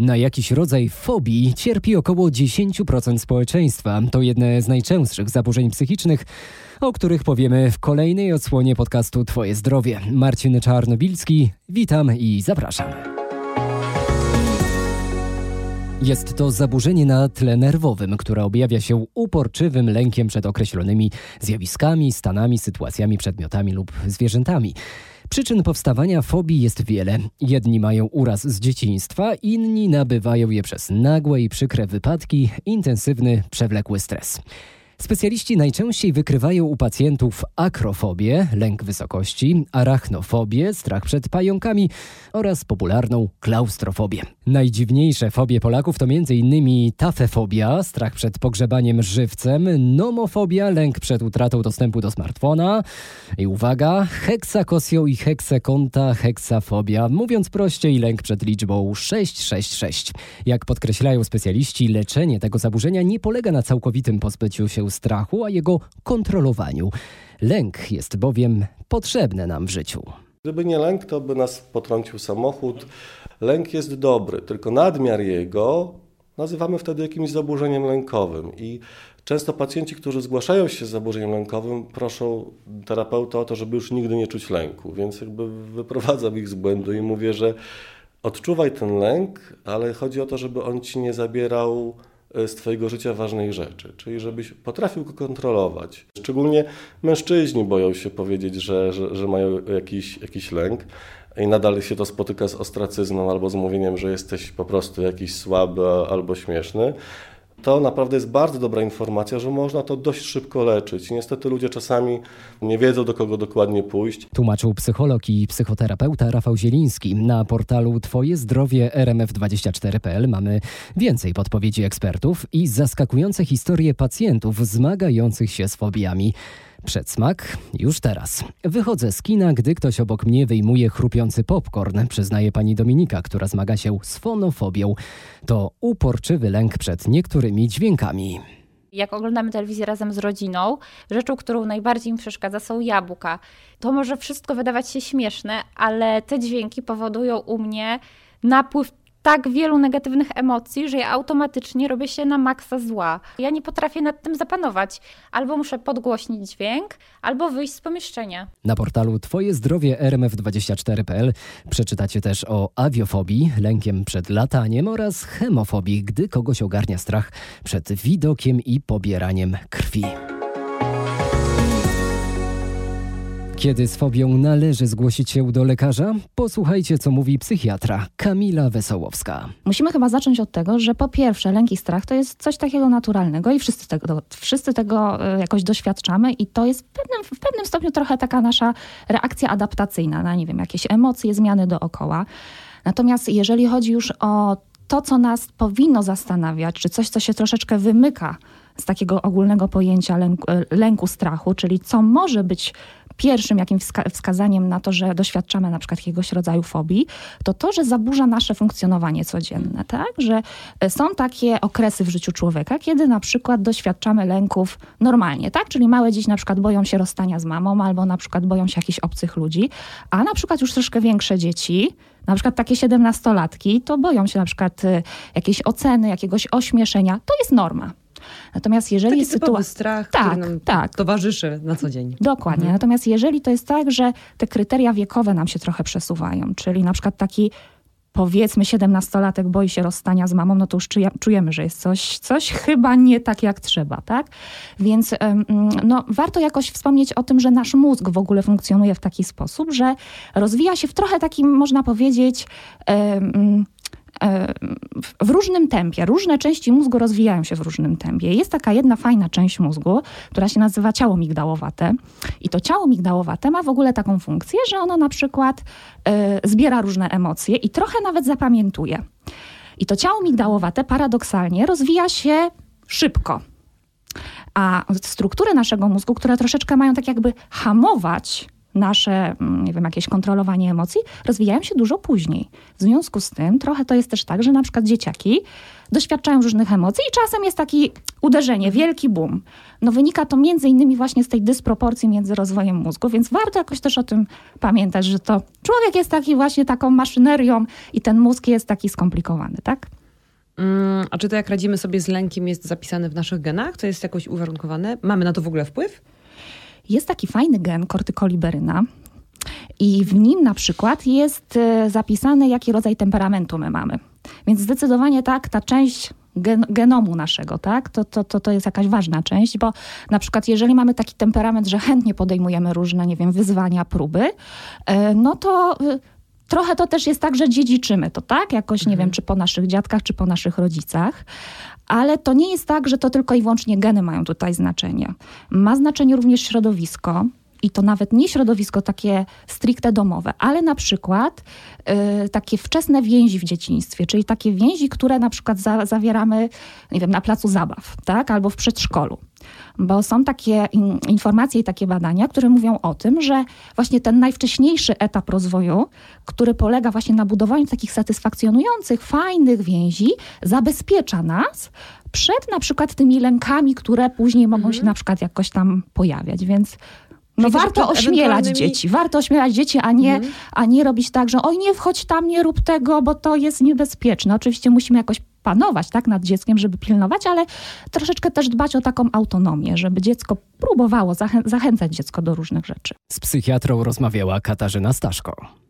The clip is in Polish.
Na jakiś rodzaj fobii cierpi około 10% społeczeństwa. To jedne z najczęstszych zaburzeń psychicznych, o których powiemy w kolejnej odsłonie podcastu Twoje zdrowie. Marcin Czarnobilski, witam i zapraszam. Jest to zaburzenie na tle nerwowym, które objawia się uporczywym lękiem przed określonymi zjawiskami, stanami, sytuacjami, przedmiotami lub zwierzętami. Przyczyn powstawania fobii jest wiele. Jedni mają uraz z dzieciństwa, inni nabywają je przez nagłe i przykre wypadki, intensywny, przewlekły stres. Specjaliści najczęściej wykrywają u pacjentów akrofobię, lęk wysokości, arachnofobię, strach przed pająkami oraz popularną klaustrofobię. Najdziwniejsze fobie Polaków to m.in. tafefobia, strach przed pogrzebaniem żywcem, nomofobia, lęk przed utratą dostępu do smartfona i uwaga, heksakosją i heksekonta, heksafobia, mówiąc prościej, lęk przed liczbą 666. Jak podkreślają specjaliści, leczenie tego zaburzenia nie polega na całkowitym pozbyciu się strachu, a jego kontrolowaniu. Lęk jest bowiem potrzebny nam w życiu. Gdyby nie lęk, to by nas potrącił samochód. Lęk jest dobry, tylko nadmiar jego nazywamy wtedy jakimś zaburzeniem lękowym. I często pacjenci, którzy zgłaszają się z zaburzeniem lękowym, proszą terapeuta o to, żeby już nigdy nie czuć lęku. Więc jakby wyprowadzam ich z błędu i mówię, że odczuwaj ten lęk, ale chodzi o to, żeby on ci nie zabierał z Twojego życia ważnych rzeczy, czyli żebyś potrafił go kontrolować. Szczególnie mężczyźni boją się powiedzieć, że, że, że mają jakiś, jakiś lęk. I nadal się to spotyka z ostracyzmem albo z mówieniem, że jesteś po prostu jakiś słaby albo śmieszny to naprawdę jest bardzo dobra informacja, że można to dość szybko leczyć. Niestety ludzie czasami nie wiedzą, do kogo dokładnie pójść. Tłumaczył psycholog i psychoterapeuta Rafał Zieliński. Na portalu Twoje zdrowie rmf24.pl mamy więcej podpowiedzi ekspertów i zaskakujące historie pacjentów zmagających się z fobiami. Przedsmak już teraz. Wychodzę z kina, gdy ktoś obok mnie wyjmuje chrupiący popcorn, przyznaje pani Dominika, która zmaga się z fonofobią. To uporczywy lęk przed niektórymi dźwiękami. Jak oglądamy telewizję razem z rodziną, rzeczą, którą najbardziej mi przeszkadza, są jabłka. To może wszystko wydawać się śmieszne, ale te dźwięki powodują u mnie napływ tak wielu negatywnych emocji, że ja automatycznie robię się na maksa zła. Ja nie potrafię nad tym zapanować. Albo muszę podgłośnić dźwięk, albo wyjść z pomieszczenia. Na portalu Twoje zdrowie rmf24.pl przeczytacie też o awiofobii, lękiem przed lataniem oraz hemofobii, gdy kogoś ogarnia strach przed widokiem i pobieraniem krwi. Kiedy z fobią należy zgłosić się do lekarza? Posłuchajcie, co mówi psychiatra Kamila Wesołowska. Musimy chyba zacząć od tego, że po pierwsze lęk i strach to jest coś takiego naturalnego i wszyscy tego, wszyscy tego e, jakoś doświadczamy i to jest w pewnym, w pewnym stopniu trochę taka nasza reakcja adaptacyjna na, nie wiem, jakieś emocje, zmiany dookoła. Natomiast jeżeli chodzi już o to, co nas powinno zastanawiać, czy coś, co się troszeczkę wymyka z takiego ogólnego pojęcia lęku, e, lęku strachu, czyli co może być pierwszym jakimś wskazaniem na to, że doświadczamy na przykład jakiegoś rodzaju fobii, to to, że zaburza nasze funkcjonowanie codzienne, tak? Że e, są takie okresy w życiu człowieka, kiedy na przykład doświadczamy lęków normalnie, tak? Czyli małe dzieci na przykład boją się rozstania z mamą, albo na przykład boją się jakichś obcych ludzi, a na przykład już troszkę większe dzieci, na przykład takie siedemnastolatki, to boją się na przykład e, jakiejś oceny, jakiegoś ośmieszenia. To jest norma. Natomiast jeżeli Taki sytuacja. strach, tak, nam tak. towarzyszy na co dzień. Dokładnie. Mhm. Natomiast jeżeli to jest tak, że te kryteria wiekowe nam się trochę przesuwają, czyli na przykład taki powiedzmy siedemnastolatek boi się rozstania z mamą, no to już czujemy, że jest coś, coś chyba nie tak jak trzeba, tak? Więc no, warto jakoś wspomnieć o tym, że nasz mózg w ogóle funkcjonuje w taki sposób, że rozwija się w trochę takim, można powiedzieć, w różnym tempie. Różne części mózgu rozwijają się w różnym tempie. Jest taka jedna fajna część mózgu, która się nazywa ciało migdałowate. I to ciało migdałowate ma w ogóle taką funkcję, że ono na przykład y, zbiera różne emocje i trochę nawet zapamiętuje. I to ciało migdałowate paradoksalnie rozwija się szybko. A struktury naszego mózgu, które troszeczkę mają tak jakby hamować nasze, mm, nie wiem, jakieś kontrolowanie emocji rozwijają się dużo później. W związku z tym trochę to jest też tak, że na przykład dzieciaki doświadczają różnych emocji i czasem jest taki uderzenie, wielki boom. No wynika to między innymi właśnie z tej dysproporcji między rozwojem mózgu, więc warto jakoś też o tym pamiętać, że to człowiek jest taki właśnie taką maszynerią i ten mózg jest taki skomplikowany, tak? Mm, a czy to jak radzimy sobie z lękiem jest zapisane w naszych genach? To jest jakoś uwarunkowane? Mamy na to w ogóle wpływ? Jest taki fajny gen kortykoliberyna, i w nim na przykład jest e, zapisane, jaki rodzaj temperamentu my mamy. Więc zdecydowanie tak, ta część gen, genomu naszego, tak? To, to, to, to jest jakaś ważna część, bo na przykład jeżeli mamy taki temperament, że chętnie podejmujemy różne, nie wiem, wyzwania, próby, e, no to e, trochę to też jest tak, że dziedziczymy to, tak? Jakoś, nie mhm. wiem, czy po naszych dziadkach, czy po naszych rodzicach. Ale to nie jest tak, że to tylko i wyłącznie geny mają tutaj znaczenie. Ma znaczenie również środowisko, i to nawet nie środowisko takie stricte domowe, ale na przykład y, takie wczesne więzi w dzieciństwie, czyli takie więzi, które na przykład za, zawieramy, nie wiem, na placu zabaw, tak, albo w przedszkolu. Bo są takie in, informacje i takie badania, które mówią o tym, że właśnie ten najwcześniejszy etap rozwoju, który polega właśnie na budowaniu takich satysfakcjonujących, fajnych więzi, zabezpiecza nas przed na przykład tymi lękami, które później mogą mhm. się na przykład jakoś tam pojawiać. Więc no warto ośmielać dzieci, warto ośmielać dzieci, a nie, mhm. a nie robić tak, że oj nie wchodź tam, nie rób tego, bo to jest niebezpieczne. Oczywiście musimy jakoś panować tak, nad dzieckiem, żeby pilnować, ale troszeczkę też dbać o taką autonomię, żeby dziecko próbowało zachę zachęcać dziecko do różnych rzeczy. Z psychiatrą rozmawiała Katarzyna Staszko.